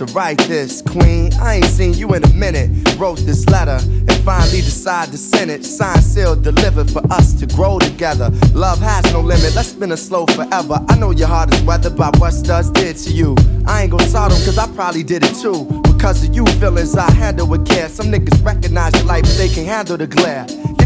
to write this. Queen, I ain't seen you in a minute. Wrote this letter and finally decided to send it. Signed, sealed, delivered for us to grow together. Love has no limit, let's spin a slow forever. I know your heart is weathered by what studs did to you. I ain't gon' them cause I probably did it too. Because of you feelings I handle with care. Some niggas recognize your life, but they can't handle the glare.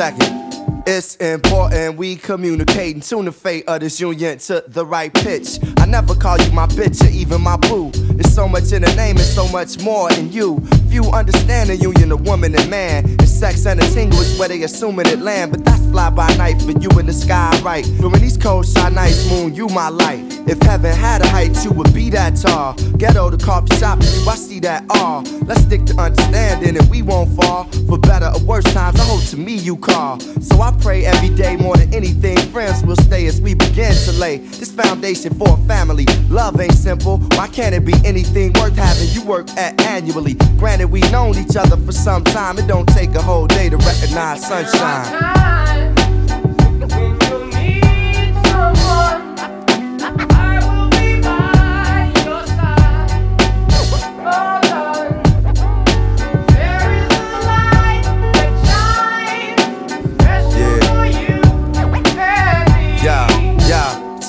Second. It's important we communicate and tune the fate of this union to the right pitch. I never call you my bitch or even my boo. There's so much in the name and so much more in you. Few understand the union of woman and man. And sex and a tingle is where they assuming it land. But that's fly by night for you in the sky, right? During these cold shine nights, moon, you my light. If heaven had a height, you would be that tall. Ghetto the coffee shop, I see that all. Let's stick to understanding and we won't fall. For better or worse times, I hope to me you call. So I pray every day more than anything. Friends will stay as we begin to lay this foundation for a family. Love ain't simple. Why can't it be anything worth having you work at annually? Granted, we've known each other for some time. It don't take a whole day to recognize sunshine.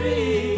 Tree.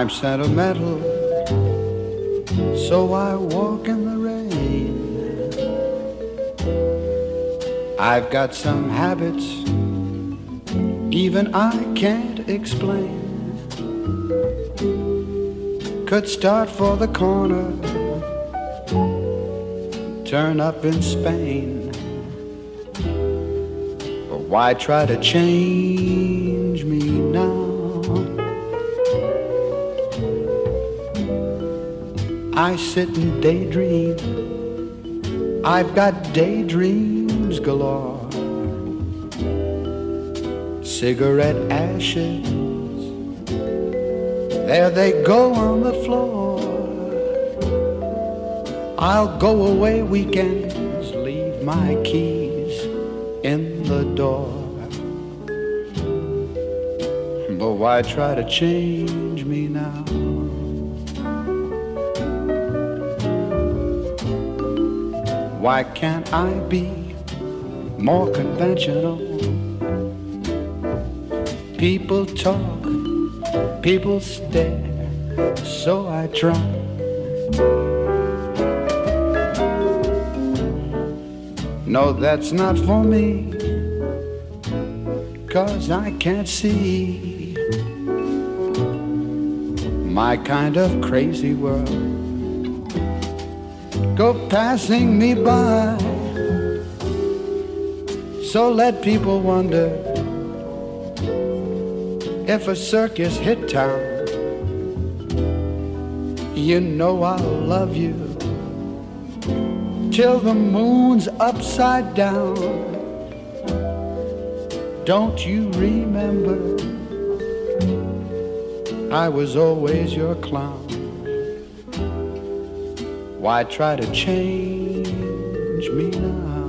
I'm sentimental, so I walk in the rain. I've got some habits, even I can't explain. Could start for the corner, turn up in Spain. But why try to change I sit and daydream. I've got daydreams galore. Cigarette ashes, there they go on the floor. I'll go away weekends, leave my keys in the door. But why try to change me now? Can't I be more conventional? People talk, people stare, so I try. No, that's not for me, cause I can't see my kind of crazy world go passing me by. So let people wonder if a circus hit town. You know I'll love you till the moon's upside down. Don't you remember? I was always your clown. Why try to change me now?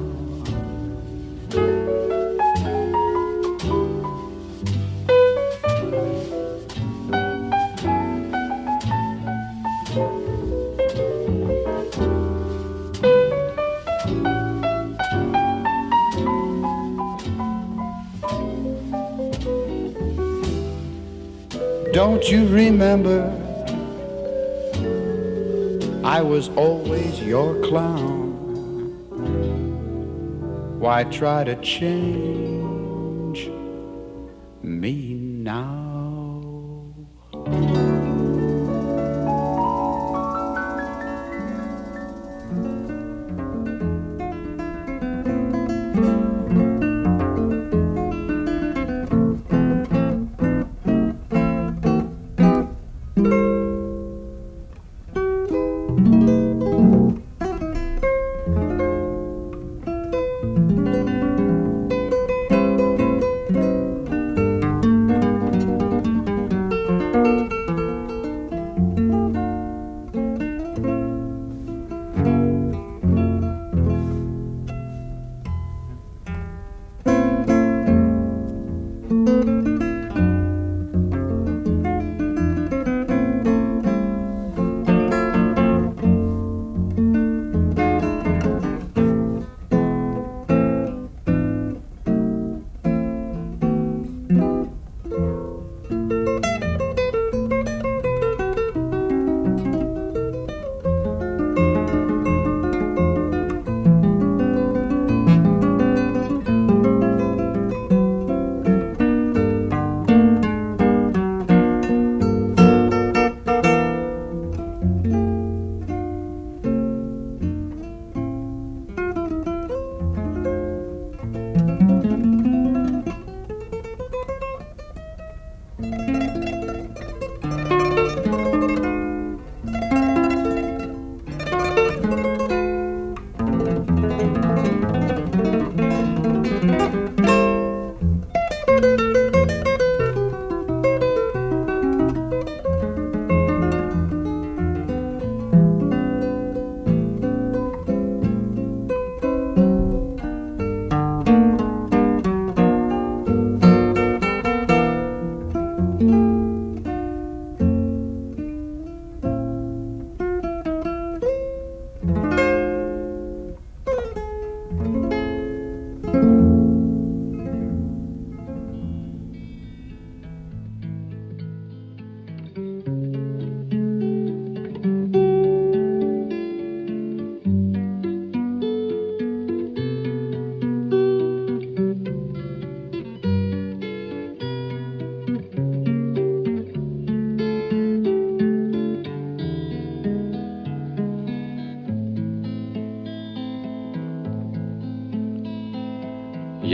Don't you remember? I was always your clown. Why try to change me now?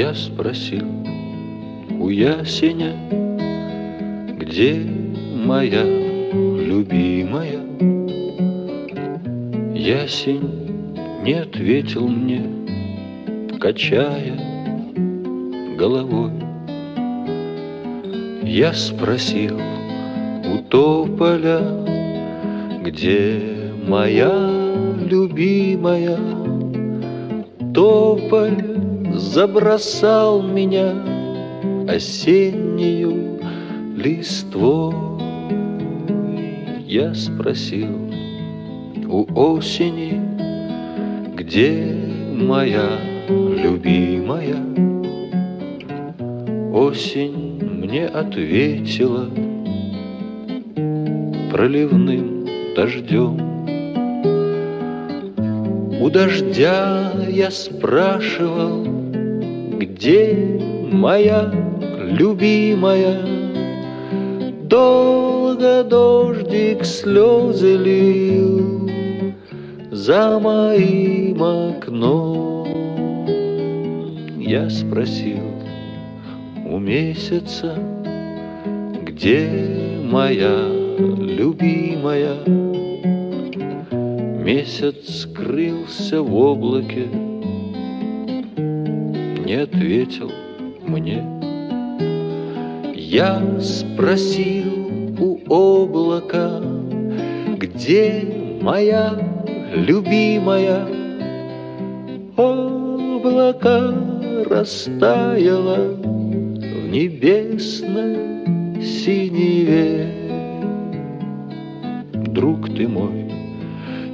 Я спросил у ясеня, где моя любимая? Ясень не ответил мне, качая головой. Я спросил у тополя, где моя любимая? Тополь забросал меня осеннюю листвой. Я спросил у осени, где моя любимая? Осень мне ответила проливным дождем. У дождя я спрашивал, где моя любимая? Долго дождик слезы лил за моим окном. Я спросил у месяца, где моя любимая? Месяц скрылся в облаке, не ответил мне. Я спросил у облака, где моя любимая? Облако растаяло в небесной синеве. Друг ты мой,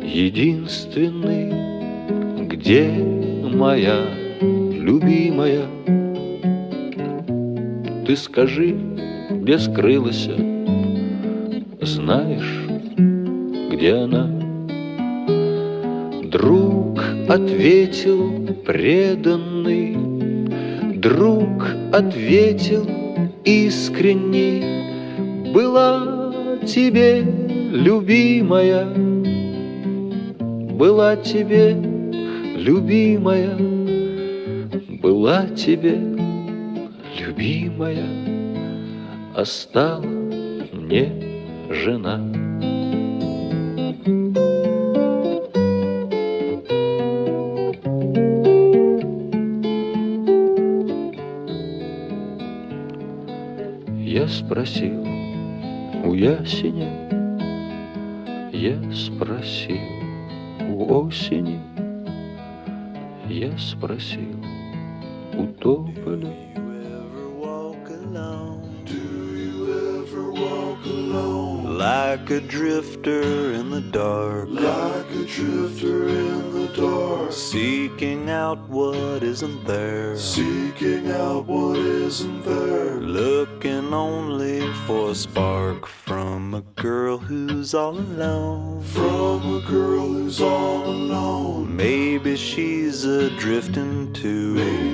единственный, где моя любимая? Ты скажи, где скрылась, знаешь, где она? Друг ответил преданный, друг ответил искренний, была тебе любимая, была тебе любимая, была тебе любимая, а стала мне жена. Я спросил у ясеня, я спросил у осени, я спросил Like a drifter in the dark. Like a drifter in the dark. Seeking out what isn't there. Seeking out what isn't there. Looking only for a spark from a girl who's all alone. From a girl who's all alone. Maybe she's adrifting too. Maybe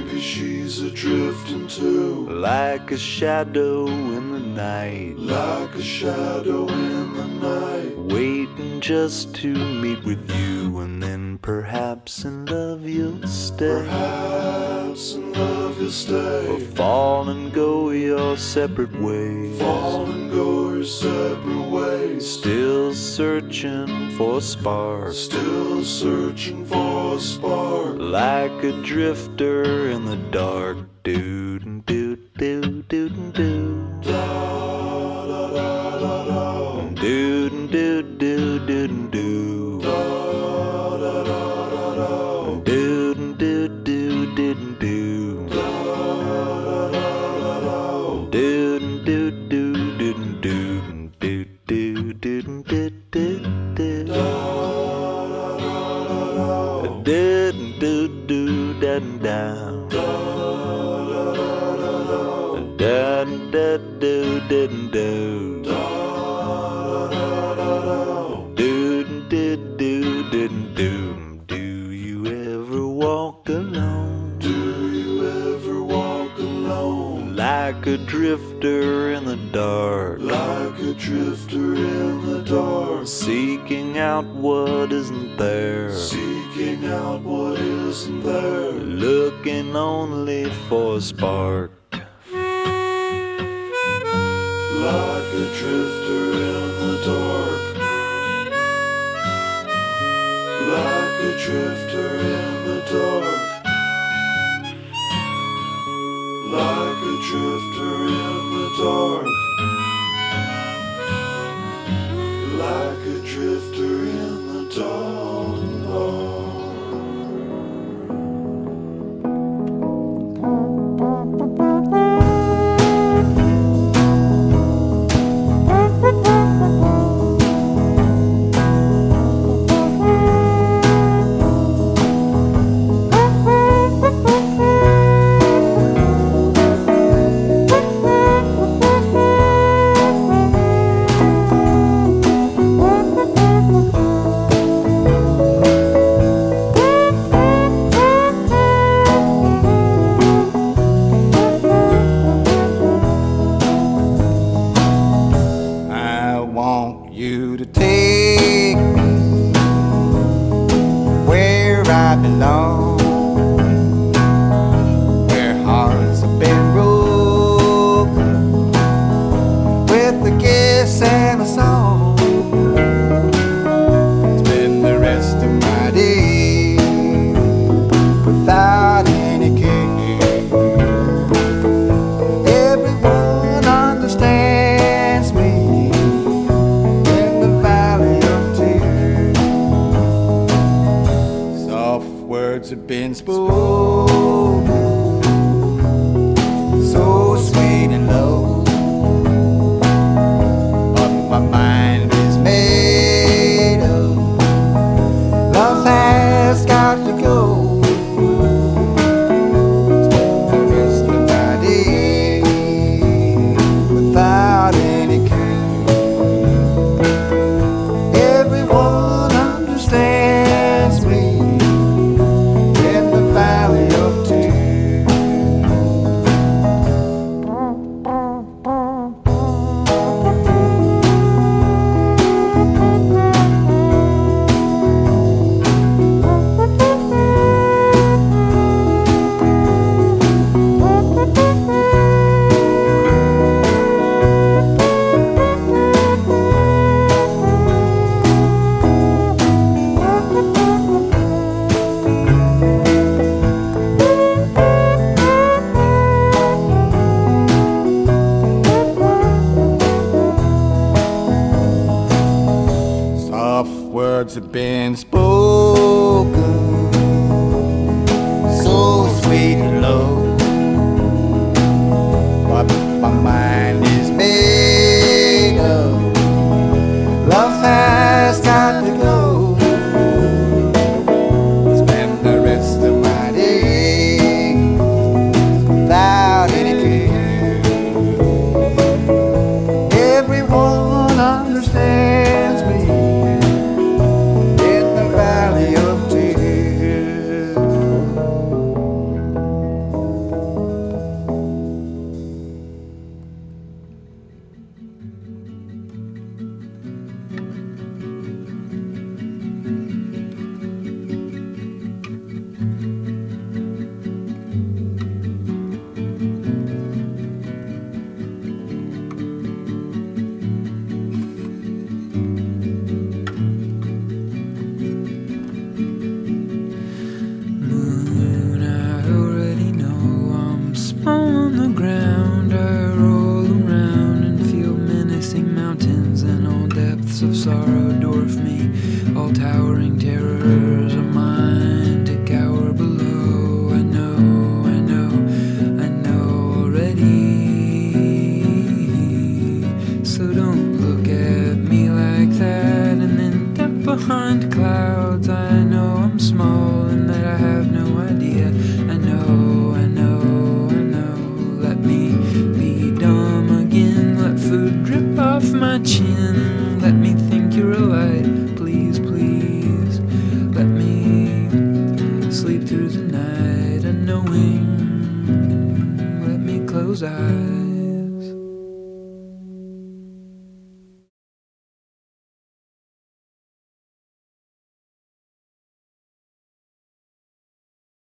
a drifting too. like a shadow in the night, Like a shadow in the night. waiting just to meet with you, and then perhaps in love you'll stay. Perhaps in love you'll stay. Or fall and go your separate ways. Fall and go separate ways. Still searching for a spark. Still searching for a spark. Like a drifter in the dark. Doo doo doo doo doo. Da da da da da. Doo doo doo doo doo. Do do do da da Da da da da do do do do do do do do. Do you ever walk alone Do you ever walk alone? like a drifter in the dark, Like a drifter in the dark, seeking out what isn't there, seeking out what isn't there, looking only for a spark.